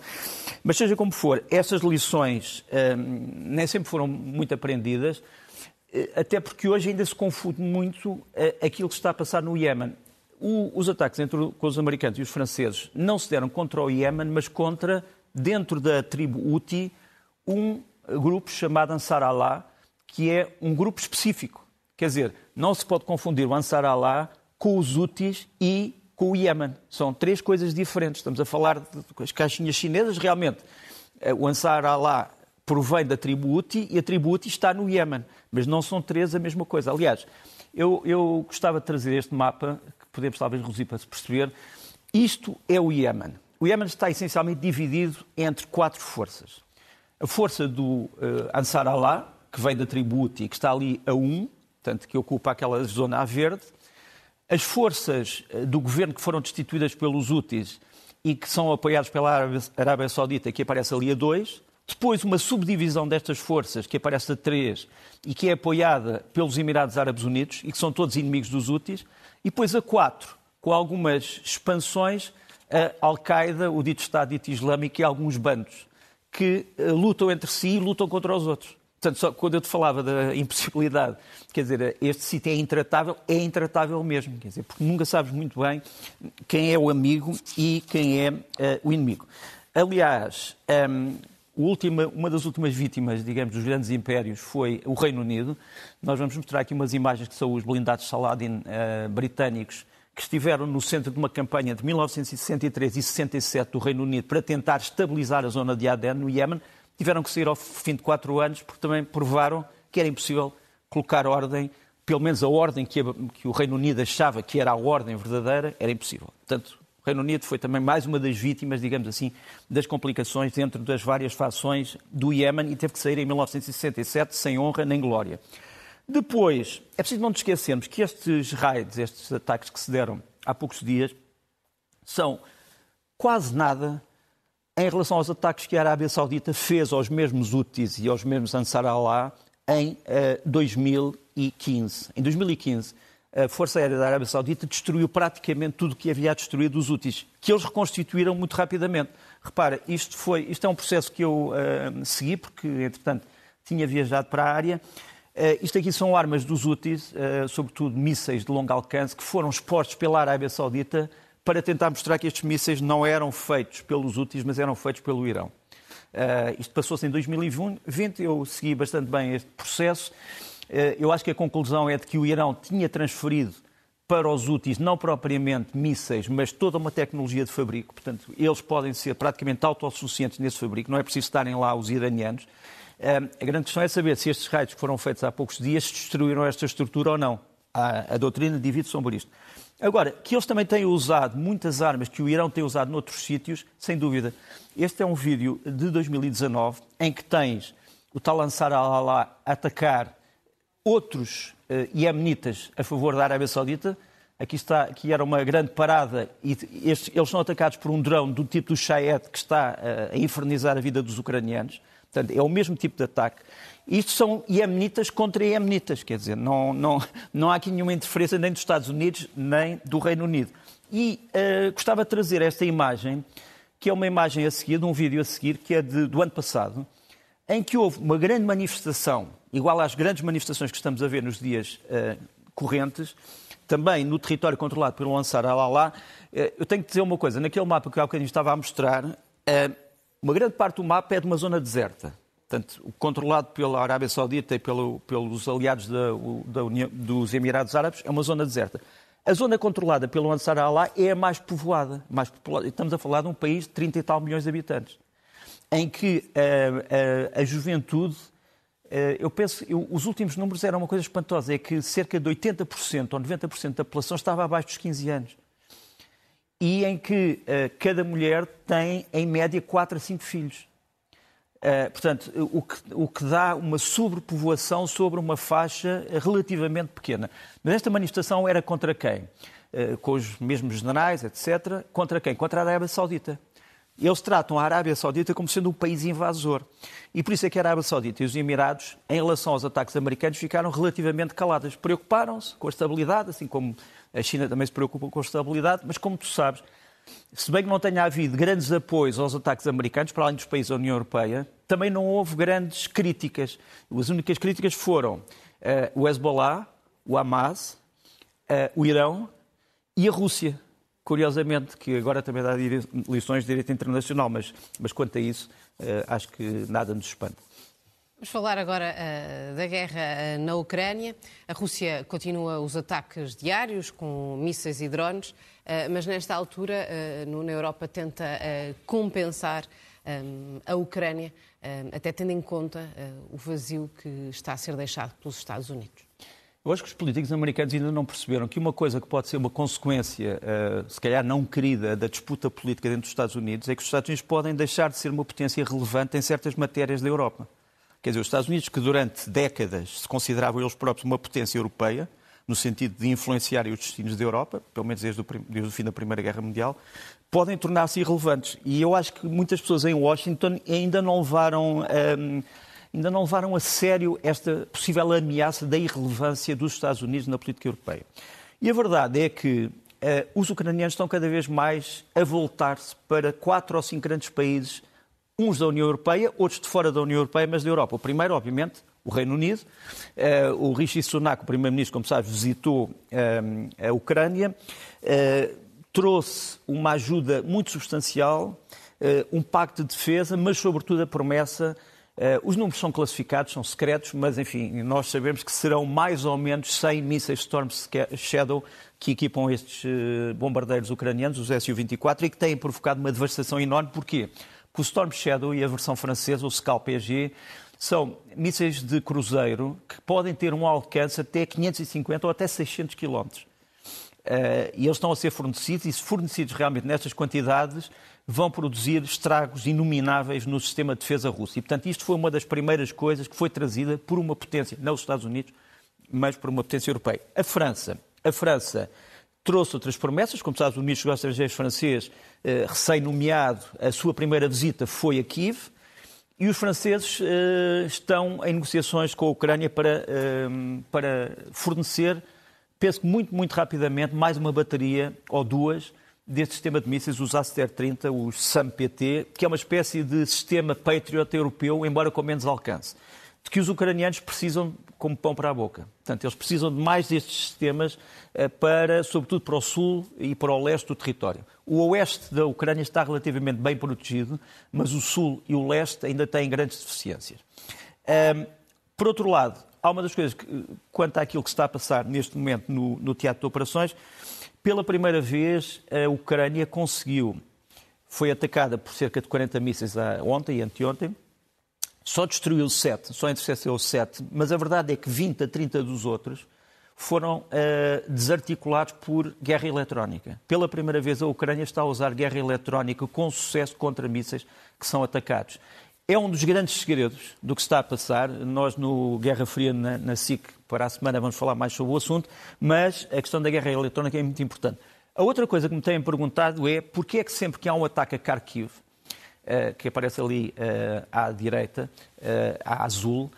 Mas seja como for, essas lições hum, nem sempre foram muito aprendidas, eh, até porque hoje ainda se confunde muito eh, aquilo que está a passar no Iémen. os ataques entre com os americanos e os franceses não se deram contra o Iémen, mas contra, dentro da tribo Houthi, um grupo chamado Ansar Allah, que é um grupo específico. Quer dizer, não se pode confundir o Ansar Allah com os Houthis e com o Iémen. São três coisas diferentes. Estamos a falar das caixinhas chinesas, realmente. Eh, o Ansar Allah provém da tribo Houthi e a tribo Houthi está no Iémen. Mas não são três a mesma coisa. Aliás, eu, eu gostava de trazer este mapa, que podemos talvez reduzir para se perceber. Isto é o Iémen. O Iémen está essencialmente dividido entre quatro forças a força do uh, Ansar Allah, que vem da tribo e que está ali a um, portanto, que ocupa aquela zona a verde, as forças uh, do governo que foram destituídas pelos Houthis e que são apoiados pela Arábia, Saudita, que aparece ali a dois, depois uma subdivisão destas forças, que aparece a três, e que é apoiada pelos Emirados Árabes Unidos, e que são todos inimigos dos Houthis, e depois a quatro, com algumas expansões, a Al-Qaeda, o dito Estado dito Islâmico e alguns bandos que eh, lutam entre si e lutam contra os outros. Portanto, só quando eu te falava da impossibilidade, quer dizer, este sítio é intratável, é intratável mesmo, quer dizer, porque nunca sabes muito bem quem é o amigo e quem é uh, o inimigo. Aliás, um, ehm, última, uma das últimas vítimas, digamos, dos grandes impérios foi o Reino Unido. Nós vamos mostrar aqui umas imagens que são os blindados Saladin uh, britânicos que estiveram no centro de uma campanha de 1963 e 67 do Reino Unido para tentar estabilizar a zona de Aden, no Iémen, tiveram que sair ao fim de quatro anos porque também provaram que era impossível colocar ordem, pelo menos a ordem que, o Reino Unido achava que era a ordem verdadeira, era impossível. Portanto, o Reino Unido foi também mais uma das vítimas, digamos assim, das complicações dentro das várias fações do Iémen e teve que sair em 1967 sem honra nem glória. Depois, é preciso não nos esquecermos que estes raids, estes ataques que se deram há poucos dias, são quase nada em relação aos ataques que a Arábia Saudita fez aos mesmos Houthis e aos mesmos Ansar Allah em uh, eh, 2015. Em 2015, a Força Aérea da Arábia Saudita destruiu praticamente tudo o que havia destruído dos Houthis, que eles reconstituíram muito rapidamente. Repara, isto, foi, isto é um processo que eu uh, segui, porque, entretanto, tinha viajado para a área. Uh, isto aqui são armas dos Houthis, uh, sobretudo mísseis de longo alcance, que foram expostos pela Arábia Saudita para tentar mostrar que estes mísseis não eram feitos pelos Houthis, mas eram feitos pelo Irão. Uh, isto passou-se em 2020, eu segui bastante bem este processo. Eu acho que a conclusão é de que o Irão tinha transferido para os Houthis não propriamente mísseis, mas toda uma tecnologia de fabrico. Portanto, eles podem ser praticamente autossuficientes nesse fabrico, não é preciso estarem lá os iranianos. Uh, a grande questão é saber se estes raids que foram feitos há poucos dias destruíram esta estrutura ou não. A, a doutrina divide sobre isto. Agora, que eles também têm usado muitas armas que o Irão tem usado noutros sítios, sem dúvida. Este é um vídeo de 2019 em que tens o tal Ansar al-Allah atacar outros uh, iemenitas a favor da Arábia Saudita. Aqui está, aqui era uma grande parada e estes, eles são atacados por um drone do tipo do Shayed que está uh, a infernizar a vida dos ucranianos. Portanto, é o mesmo tipo de ataque. Isto são iemenitas contra iemenitas, quer dizer, não, não, não há aqui nenhuma interferência nem dos Estados Unidos nem do Reino Unido. E uh, gostava de trazer esta imagem, que é uma imagem a seguir, de um vídeo a seguir, que é de, do ano passado, em que houve uma grande manifestação, igual às grandes manifestações que estamos a ver nos dias uh, correntes, também no território controlado pelo Ansar al-Allah. Uh, eu tenho que dizer uma coisa, naquele mapa que há bocadinho estava a mostrar, uma grande parte do mapa é de uma zona deserta portanto, controlado pela Arábia Saudita e pelo, pelos aliados da, da União, dos Emirados Árabes, é uma zona deserta. A zona controlada pelo Ansar Allah é a mais povoada. Mais. Estamos a falar de um país de 30 e tal milhões de habitantes, em que a, eh, eh, a juventude, eh, eu penso, eu, os últimos números eram uma coisa espantosa, é que cerca de 80% ou 90% da população estava abaixo dos 15 anos. E em que cada mulher tem, em média, 4 a 5 filhos. Uh, portanto, o que, o que, dá uma sobrepovoação sobre uma faixa relativamente pequena. Mas esta manifestação era contra quem? Uh, com os mesmos generais, etc. Contra quem? Contra a Arábia Saudita. Eles tratam a Arábia Saudita como sendo um país invasor. E por isso é que a Arábia Saudita e os Emirados, em relação aos ataques americanos, ficaram relativamente caladas. Preocuparam-se com a estabilidade, assim como a China também se preocupa com a estabilidade, mas como tu sabes, se bem que não tenha havido grandes apoios aos ataques americanos, para além dos países da União Europeia, também não houve grandes críticas. As únicas críticas foram uh, o Hezbollah, o Hamas, uh, o Irão e a Rússia. Curiosamente, que agora também dá lições de direito internacional, mas, mas quanto a isso, uh, acho que nada nos espanta. Vamos falar agora uh, da guerra uh, na Ucrânia. A Rússia continua os ataques diários com mísseis e drones, uh, mas nesta altura, na Europa, tenta compensar um, a Ucrânia, um, até tendo em conta o vazio que está a ser deixado pelos Estados Unidos. Eu acho que os políticos americanos ainda não perceberam que uma coisa que pode ser uma consequência, se calhar não querida, da disputa política dentro dos Estados Unidos é que os Estados Unidos podem deixar de ser uma potência relevante em certas matérias da Europa. Quer dizer, os Estados Unidos, que durante décadas se consideravam eles próprios uma potência europeia, no sentido de influenciarem os destinos da Europa, pelo menos desde o, desde o fim da Primeira Guerra Mundial, podem tornar-se irrelevantes. E eu acho que muitas pessoas em Washington ainda não levaram. Um, ainda não levaram a sério esta possível ameaça da irrelevância dos Estados Unidos na política europeia. E a verdade é que uh, os ucranianos estão cada vez mais a voltar-se para quatro ou cinco grandes países uns da União Europeia, outros de fora da União Europeia, mas da Europa. O primeiro, obviamente, o Reino Unido. Uh, o Rishi Sunak, o primeiro-ministro, como sabes, visitou uh, a Ucrânia, uh, trouxe uma ajuda muito substancial, um pacto de defesa, mas, sobretudo, a promessa. os números são classificados, são secretos, mas, enfim, nós sabemos que serão mais ou menos 100 mísseis Storm Shadow que equipam estes bombardeiros ucranianos, os Su-24, e que têm provocado uma devastação enorme. Porquê? Que o Storm Shadow e a versão francesa, o Scalp EG, são mísseis de cruzeiro que podem ter um alcance até 550 ou até 600 quilómetros. Uh, e eles estão a ser fornecidos, e se fornecidos realmente nestas quantidades, vão produzir estragos inomináveis no sistema de defesa russo. E, portanto, isto foi uma das primeiras coisas que foi trazida por uma potência, não os Estados Unidos, mas por uma potência europeia. A França. A França trouxe outras promessas, como sabe, o Ministro dos Estrangeiros francês, uh, recém-nomeado, a sua primeira visita foi a Kiev, e os franceses uh, estão em negociações com a Ucrânia para, para fornecer penso que muito, muito rapidamente, mais uma bateria ou duas deste sistema de mísseis, os Aster-30, os SAM-PT, que é uma espécie de sistema Patriot europeu, embora com menos alcance, de que os ucranianos precisam como pão para a boca. Portanto, eles precisam de mais destes sistemas eh, para, sobretudo para o sul e para o leste do território. O oeste da Ucrânia está relativamente bem protegido, mas o sul e o leste ainda têm grandes deficiências. Por outro lado, há uma das coisas que, quanto àquilo que está a passar neste momento no, no teatro de operações, pela primeira vez a Ucrânia conseguiu, foi atacada por cerca de 40 mísseis ontem e anteontem, só destruiu sete, só interceptou sete, mas a verdade é que 20 a 30 dos outros foram uh, desarticulados por guerra eletrónica. Pela primeira vez a Ucrânia está a usar guerra eletrónica com sucesso contra mísseis que são atacados. É um dos grandes segredos do que está a passar. Nós, no Guerra Fria, na, na SIC, para a semana, vamos falar mais sobre o assunto, mas a questão da guerra eletrónica é muito importante. A outra coisa que me têm perguntado é porquê é que sempre que há um ataque a Kharkiv, que aparece ali uh, à direita, uh, à azul,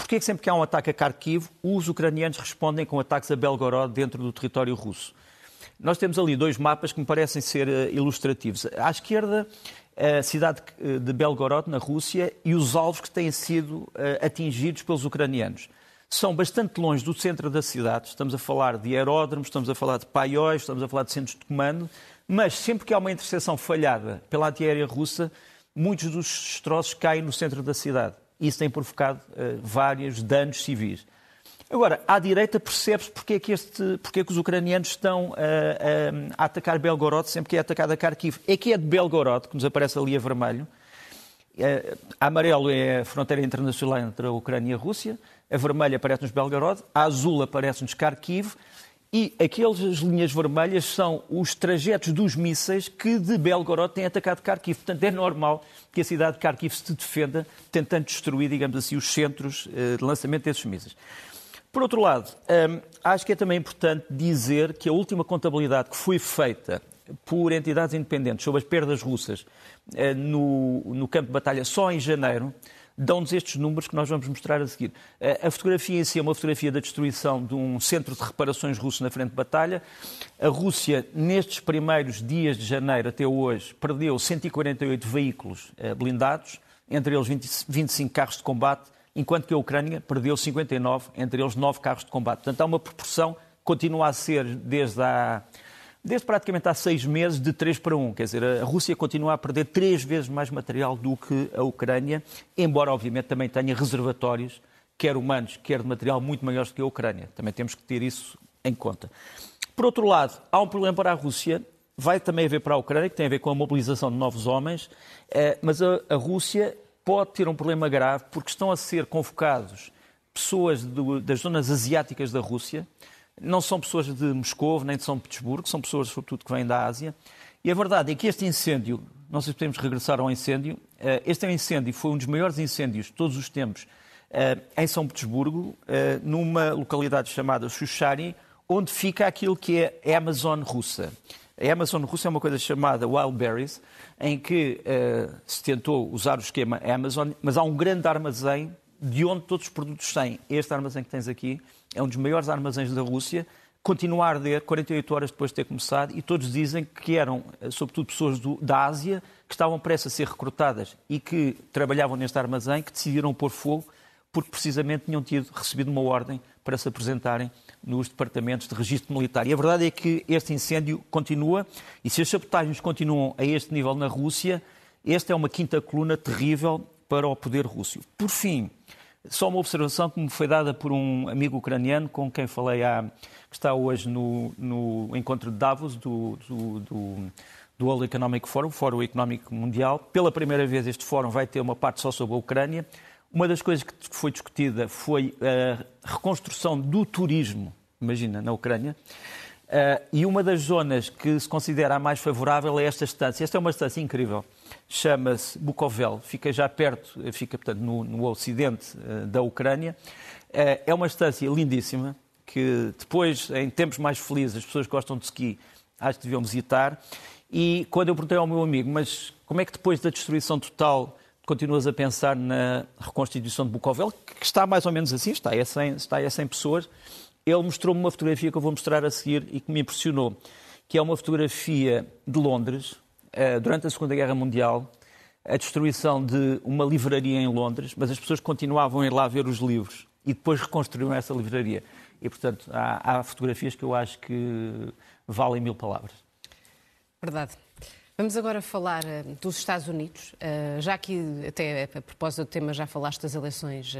é que sempre que há um ataque a Kharkiv, os ucranianos respondem com ataques a Belgorod dentro do território russo? Nós temos ali dois mapas que me parecem ser ilustrativos. À esquerda a cidade de Belgorod, na Rússia, e os alvos que têm sido eh, atingidos pelos ucranianos. São bastante longe do centro da cidade, estamos a falar de aeródromos, estamos a falar de paióis, estamos a falar de centros de comando, mas sempre que há uma interseção falhada pela antiaérea russa, muitos dos destroços caem no centro da cidade. Isso tem provocado uh, vários danos civis. Agora, à direita percebe-se porque, é que este, porque é que os ucranianos estão a, a, a atacar Belgorod sempre que é atacada Kharkiv. É que é de Belgorod, que nos aparece ali a vermelho. É, a amarelo é a fronteira internacional entre a Ucrânia e a Rússia, a vermelha aparece-nos Belgorod, a azul aparece-nos Kharkiv, e aquelas linhas vermelhas são os trajetos dos mísseis que de Belgorod têm atacado Kharkiv. Portanto, é normal que a cidade de Kharkiv se defenda, tentando destruir, digamos assim, os centros eh, de lançamento desses mísseis. Por outro lado, hum, acho que é também importante dizer que a última contabilidade que foi feita por entidades independentes sobre as perdas russas eh, no, no campo de batalha só em janeiro, dão-nos estes números que nós vamos mostrar a seguir. Eh, a fotografia em si é uma fotografia da destruição de um centro de reparações russo na frente de batalha. A Rússia, nestes primeiros dias de janeiro até hoje, perdeu 148 veículos eh, blindados, entre eles 20, 25 carros de combate, enquanto que a Ucrânia perdeu 59, entre eles 9 carros de combate. Portanto, há uma proporção, continua a ser desde há desde praticamente há seis meses, de 3 para 1. Quer dizer, a Rússia continua a perder três vezes mais material do que a Ucrânia, embora, obviamente, também tenha reservatórios, quer humanos, quer de material, muito maiores do que a Ucrânia. Também temos que ter isso em conta. Por outro lado, há um problema para a Rússia, vai também haver para a Ucrânia, que tem a ver com a mobilização de novos homens, eh, mas a, Rússia pode ter um problema grave porque estão a ser convocados pessoas das zonas asiáticas da Rússia, não são pessoas de Moscou nem de São Petersburgo, são pessoas, sobretudo, que vêm da Ásia. E a verdade é que este incêndio, não sei se podemos regressar ao incêndio, eh, este incêndio foi um dos maiores incêndios de todos os tempos eh, em São Petersburgo, eh, numa localidade chamada Xuxari, onde fica aquilo que é a Amazon russa. A Amazon russa é uma coisa chamada Wildberries, em que se tentou usar o esquema Amazon, mas há um grande armazém de onde todos os produtos saem. Este armazém que tens aqui é um dos maiores armazéns da Rússia, continua a arder 48 horas depois de ter começado e todos dizem que eram, eh, sobretudo, pessoas do, da Ásia que estavam prestes a ser recrutadas e que trabalhavam neste armazém, que decidiram pôr fogo porque precisamente tinham tido, recebido uma ordem para se apresentarem nos departamentos de registro militar. E a verdade é que este incêndio continua e se as sabotagens continuam a este nível na Rússia, esta é uma quinta coluna terrível para o poder russo. Por fim, só uma observação que me foi dada por um amigo ucraniano com quem falei há, que está hoje no, no encontro de Davos do, do, do, do World Economic Forum, Fórum Económico Mundial. Pela primeira vez este fórum vai ter uma parte só sobre a Ucrânia. Uma das coisas que foi discutida foi a reconstrução do turismo, imagina, na Ucrânia. Uh, e uma das zonas que se considera a mais favorável é esta estância. Esta é uma estância incrível. Chama-se Bukovel, fica já perto, fica portanto no, no ocidente uh, da Ucrânia. Uh, é uma estância lindíssima que depois, em tempos mais felizes, as pessoas gostam de ski, acho que deviam visitar. E quando eu perguntei ao meu amigo, mas como é que depois da destruição total continuas a pensar na reconstituição de Bukovel, que está mais ou menos assim, está a 100, está a 100 pessoas, ele mostrou-me uma fotografia que eu vou mostrar a seguir e que me impressionou, que é uma fotografia de Londres, eh, durante a Segunda Guerra Mundial, a destruição de uma livraria em Londres, mas as pessoas continuavam a ir lá ver os livros e depois reconstruíram essa livraria. E, portanto, há, há fotografias que eu acho que valem mil palavras. Verdade. Vamos agora falar uh, dos Estados Unidos. Uh, já que, até a propósito do tema, já falaste das eleições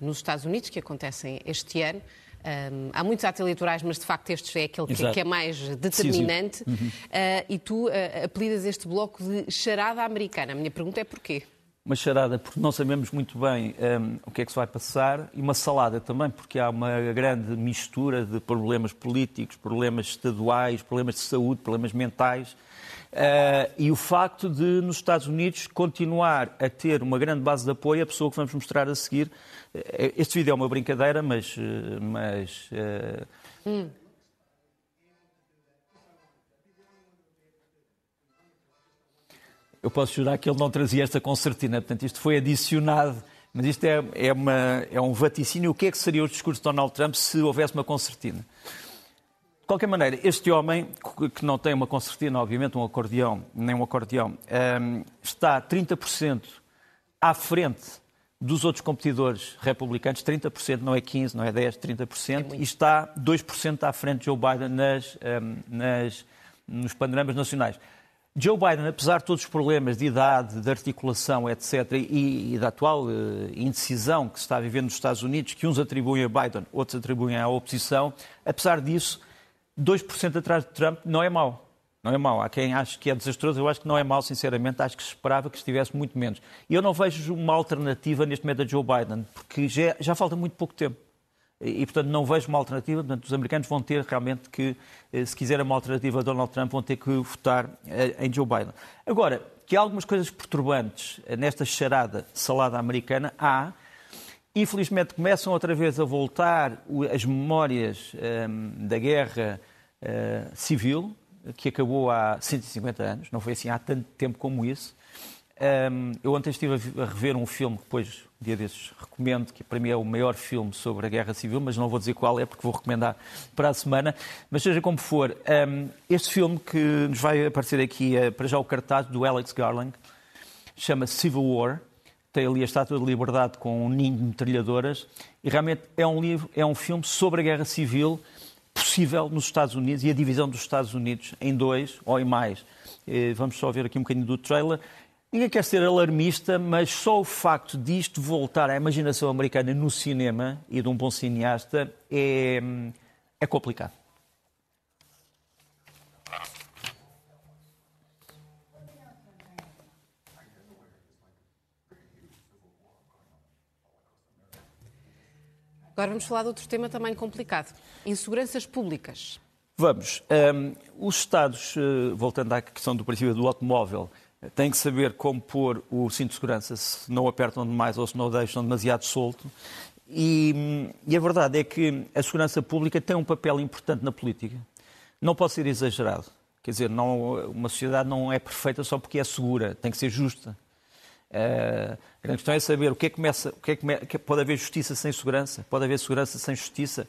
nos Estados Unidos, que acontecem este ano. Um, há muitos atos eleitorais, mas de facto este é aquele que, que é mais determinante. Uhum. Uh, e tu uh, apelidas este bloco de charada americana. A minha pergunta é porquê? Uma charada porque não sabemos muito bem um, o que é que se vai passar e uma salada também porque há uma grande mistura de problemas políticos, problemas estaduais, problemas de saúde, problemas mentais. Uh, e o facto de, nos Estados Unidos, continuar a ter uma grande base de apoio, a pessoa que vamos mostrar a seguir, este vídeo é uma brincadeira, mas. Eh, mas hum. Eu posso jurar que ele não trazia esta concertina, portanto, isto foi adicionado, mas isto é, é, uma, é um vaticínio. O que é que seria o discurso de Donald Trump se houvesse uma concertina? De qualquer maneira, este homem, que não tem uma concertina, obviamente, um acordeão, nem um acordeão, ehm, está 30% à frente dos outros competidores republicanos, 30%, não é 15%, não é 10%, 30%, é e está 2% à frente de Joe Biden nas, ehm, nas, nos panoramas nacionais. Joe Biden, apesar de todos os problemas de idade, de articulação, etc., e, e da atual uh, indecisão que se está viver nos Estados Unidos, que uns atribuem a Biden, outros atribuem à oposição, apesar disso, 2% atrás de Trump não é mau. Não é mau. Há quem ache que é desastroso, eu acho que não é mau, sinceramente. Acho que se esperava que estivesse muito menos. E eu não vejo uma alternativa neste momento a Joe Biden, porque já, já falta muito pouco tempo. E, portanto, não vejo uma alternativa. Portanto, os americanos vão ter realmente que, eh, se quiserem uma alternativa a Donald Trump, vão ter que votar eh, em Joe Biden. Agora, que há algumas coisas perturbantes eh, nesta charada salada americana, há. Infelizmente, começam outra vez a voltar as memórias da guerra civil, que acabou há 150 anos, não foi assim há tanto tempo como isso. Um, eu ontem estive a rever um filme que depois, um dia desses, recomendo, que para mim é o maior filme sobre a Guerra Civil, mas não vou dizer qual é, porque vou recomendar para a semana. Mas seja como for, um, este filme que nos vai aparecer aqui, é, para já o cartaz do Alex Garland, chama Civil War, tem ali a Estátua de Liberdade com um ninho de metralhadoras, e realmente é um livro, é um filme sobre a Guerra Civil, possível nos Estados Unidos e a divisão dos Estados Unidos em dois ou em mais. Eh, vamos só ver aqui um bocadinho do trailer. Ninguém quer ser alarmista, mas só o facto disto voltar à imaginação americana no cinema e de um bom cineasta é, é complicado. Agora vamos falar de outro tema também complicado: inseguranças públicas. Vamos. Um, os Estados, uh, voltando à questão do princípio do automóvel, têm que saber como pôr o cinto de segurança se não apertam demais ou se não o deixam demasiado solto. E, e a verdade é que a segurança pública tem um papel importante na política. Não pode ser exagerado. Quer dizer, não, uma sociedade não é perfeita só porque é segura, tem que ser justa. Uh, a grande questão é saber o que é que começa, o que é que pode haver justiça sem segurança, pode haver segurança sem justiça.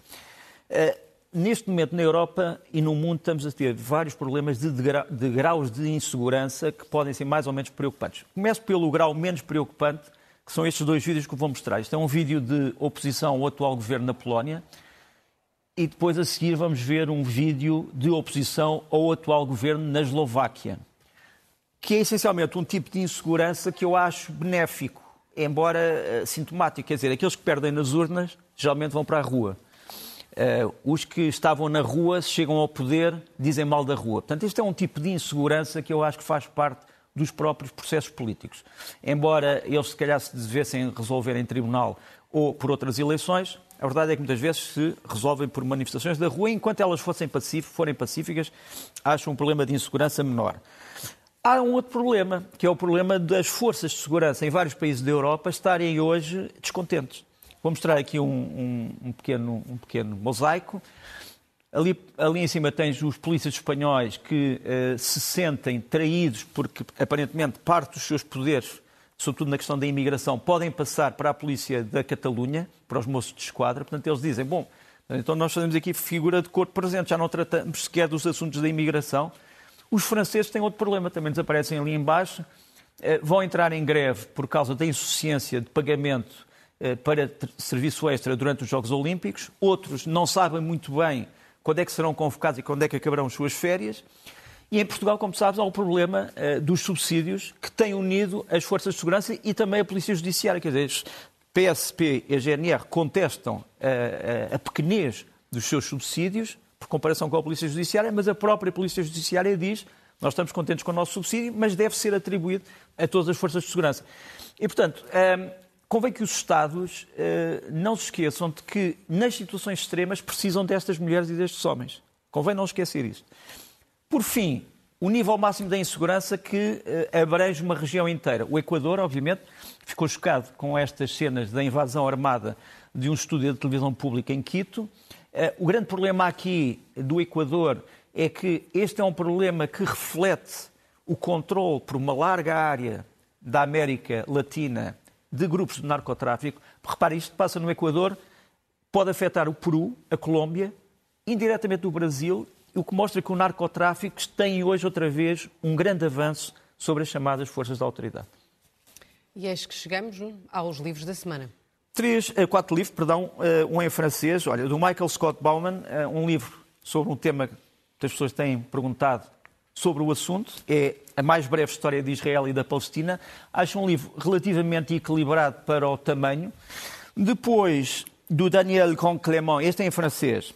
Uh, neste momento, na Europa e no mundo, estamos a ter vários problemas de, degra de graus de insegurança que podem ser mais ou menos preocupantes. Começo pelo grau menos preocupante, que são estes dois vídeos que vou mostrar. Isto é um vídeo de oposição ao atual governo na Polónia e depois a seguir vamos ver um vídeo de oposição ao atual governo na Eslováquia que é essencialmente um tipo de insegurança que eu acho benéfico, embora uh, sintomático. Quer dizer, aqueles que perdem nas urnas geralmente vão para a rua. Uh, os que estavam na rua, chegam ao poder, dizem mal da rua. Portanto, este é um tipo de insegurança que eu acho que faz parte dos próprios processos políticos. Embora eles, se calhar, se devessem resolver em tribunal ou por outras eleições, a verdade é que muitas vezes se resolvem por manifestações da rua, enquanto elas fossem forem pacíficas, acho um problema de insegurança menor. Há um outro problema, que é o problema das forças de segurança em vários países da Europa estarem hoje descontentes. Vou mostrar aqui um, um, um pequeno, um pequeno mosaico. Ali, ali em cima tens os polícias espanhóis que uh, se sentem traídos porque aparentemente parte dos seus poderes sobretudo na questão da imigração, podem passar para a polícia da Catalunha, para os moços de esquadra. Portanto, eles dizem, bom, então nós fazemos aqui figura de corpo presente, já não tratamos sequer dos assuntos da imigração. Os franceses têm outro problema, também desaparecem ali embaixo, eh, vão entrar em greve por causa da insuficiência de pagamento para serviço extra durante os Jogos Olímpicos. Outros não sabem muito bem quando é que serão convocados e quando é que acabarão as suas férias. E em Portugal, como sabes, há o problema uh, dos subsídios que têm unido as forças de segurança e também a Polícia Judiciária. Quer dizer, PSP e a GNR contestam a, eh, a, pequenez dos seus subsídios, por comparação com a Polícia Judiciária, mas a própria Polícia Judiciária diz nós estamos contentes com o nosso subsídio, mas deve ser atribuído a todas as forças de segurança. E, portanto, convém que os Estados uh, não se esqueçam de que, nas situações extremas, precisam destas mulheres e destes homens. Convém não esquecer isto. Por fim, o nível máximo da insegurança que uh, abrange uma região inteira. O Equador, obviamente, ficou chocado com estas cenas da invasão armada de um estúdio de televisão pública em Quito. Uh, o grande problema aqui do Equador é que este é um problema que reflete o controle por uma larga área da América Latina de grupos de narcotráfico. Repare, isto passa no Equador, pode afetar o Peru, a Colômbia, indiretamente o Brasil o que mostra que o narcotráfico tem hoje outra vez um grande avanço sobre as chamadas forças da autoridade. E eis que chegamos aos livros da semana. Três, eh, quatro livros, perdão, eh, um em francês, olha, do Michael Scott Bauman, eh, um livro sobre um tema que as pessoas têm perguntado sobre o assunto, é a mais breve história de Israel e da Palestina. Acho um livro relativamente equilibrado para o tamanho. Depois, do Daniel Conclément, este é em francês,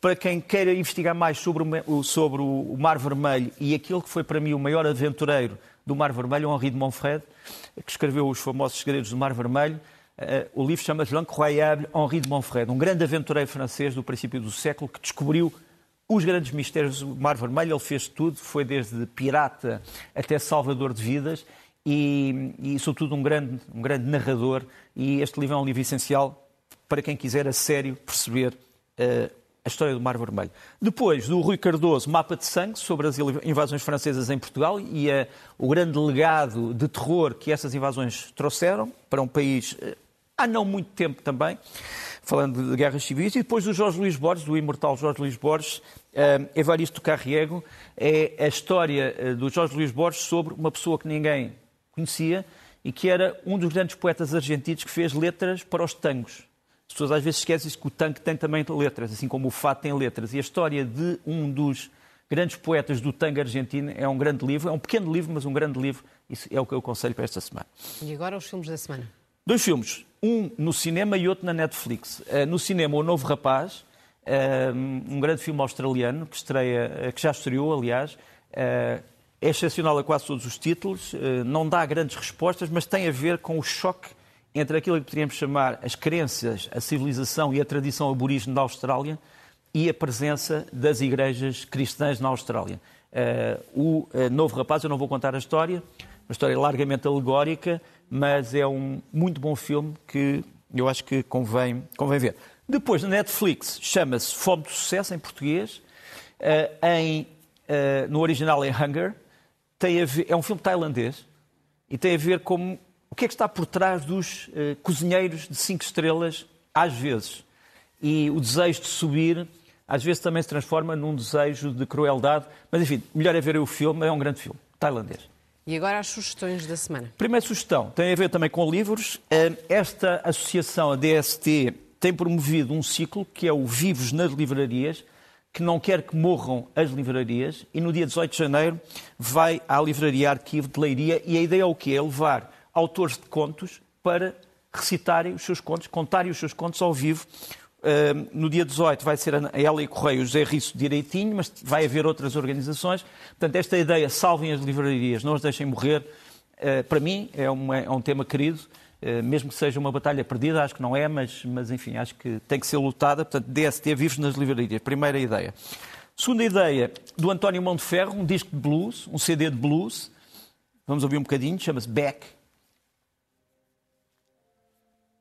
para quem queira investigar mais sobre o, sobre o Mar Vermelho e aquilo que foi para mim o maior aventureiro do Mar Vermelho, Henri de Montfred, que escreveu os famosos Segredos do Mar Vermelho. Uh, o livro chama-se L'Incroyable Henri de Montfred, um grande aventureiro francês do princípio do século que descobriu os grandes mistérios do Mar Vermelho. Ele fez tudo, foi desde pirata até salvador de vidas e, e sobretudo, um grande, um grande narrador. E este livro é um livro essencial para quem quiser a sério perceber uh, a história do Mar Vermelho. Depois, do Rui Cardoso, Mapa de Sangue, sobre as invasões francesas em Portugal e a, o grande legado de terror que essas invasões trouxeram para um país eh, há não muito tempo também, falando de guerras civis. E depois do Jorge Luís Borges, do imortal Jorge Luís Borges, uh, Evaristo Carriego, é a história uh, do Jorge Luís Borges sobre uma pessoa que ninguém conhecia e que era um dos grandes poetas argentinos que fez letras para os tangos. As pessoas às vezes esquecem que o tanque tem também letras, assim como o fado tem letras. E a história de um dos grandes poetas do tango argentino é um grande livro, é um pequeno livro, mas um grande livro. Isso é o que eu aconselho para esta semana. E agora os filmes da semana? Dois filmes, um no cinema e outro na Netflix. Uh, no cinema, O Novo Rapaz, uh, um grande filme australiano que, estreia, uh, que já estreou, aliás. é excepcional a quase todos os títulos, não dá grandes respostas, mas tem a ver com o choque entre aquilo que poderíamos chamar as crenças, a civilização e a tradição aborígene da Austrália e a presença das igrejas cristãs na Austrália. O Novo Rapaz, eu não vou contar a história, uma história largamente alegórica, mas é um muito bom filme que eu acho que convém, convém ver. Depois, na Netflix, chama-se Fome de Sucesso, em português, uh, em, no original é Hunger, tem ver, é um filme tailandês e tem a ver com o que é que está por trás dos uh, cozinheiros de cinco estrelas, às vezes? E o desejo de subir, às vezes também se transforma num desejo de crueldade. Mas, enfim, melhor é ver o filme, é um grande filme, tailandês. E agora as sugestões da semana. Primeira sugestão tem a ver também com livros. Esta associação, a DST, tem promovido um ciclo que é o Vivos nas Livrarias, que não quer que morram as livrarias, e no dia 18 de janeiro vai à Livraria Arquivo de Leiria, e a ideia é o quê? É levar autores de contos para recitarem os seus contos, contarem os seus contos ao vivo. No dia 18 vai ser a Elia Correia e o José Risso direitinho, mas vai haver outras organizações. Portanto, esta ideia, salvem as livrarias, não as deixem morrer, uh, para mim é, é, um tema querido, uh, mesmo que seja uma batalha perdida, acho que não é, mas, mas enfim, acho que tem que ser lutada. Portanto, DST vivos nas livrarias, primeira ideia. Segunda ideia, do António Monteferro, um disco de blues, um CD de blues. Vamos ouvir um bocadinho, chama-se Back.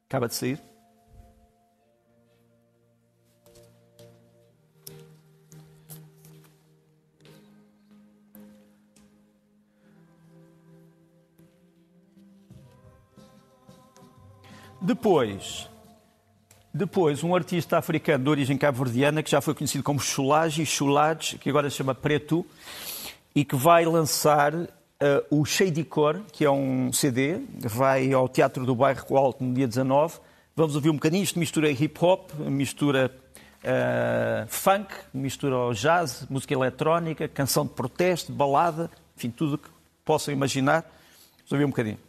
Acaba de sair. Depois, depois, um artista africano de origem cabo-verdiana que já foi conhecido como Chulage Chulage, que agora se chama Preto, e que vai lançar uh, o Shady Cor, que é um CD, vai ao Teatro do Bairro Alto no dia 19. Vamos ouvir um bocadinho, isto mistura hip-hop, mistura uh, funk, mistura jazz, música eletrónica, canção de protesto, balada, enfim, tudo o que possam imaginar. Vamos ouvir um bocadinho.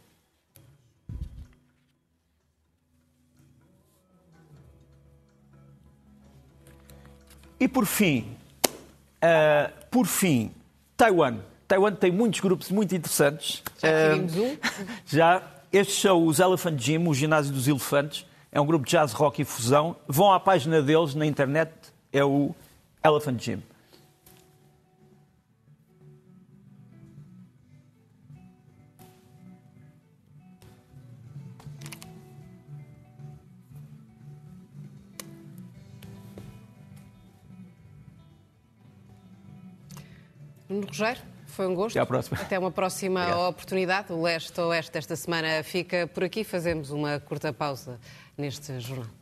E por fim, uh, por fim, Taiwan. Taiwan tem muitos grupos muito interessantes. Já uh, um? Já. Estes são os Elephant Gym, o ginásio dos elefantes. É um grupo de jazz, rock e fusão. Vão à página deles na internet, é o Elephant Gym. Nuno Rogério, foi um gosto. Até à próxima. Até uma próxima Obrigado. oportunidade. O Leste-Oeste desta semana fica por aqui. Fazemos uma curta pausa neste jornal.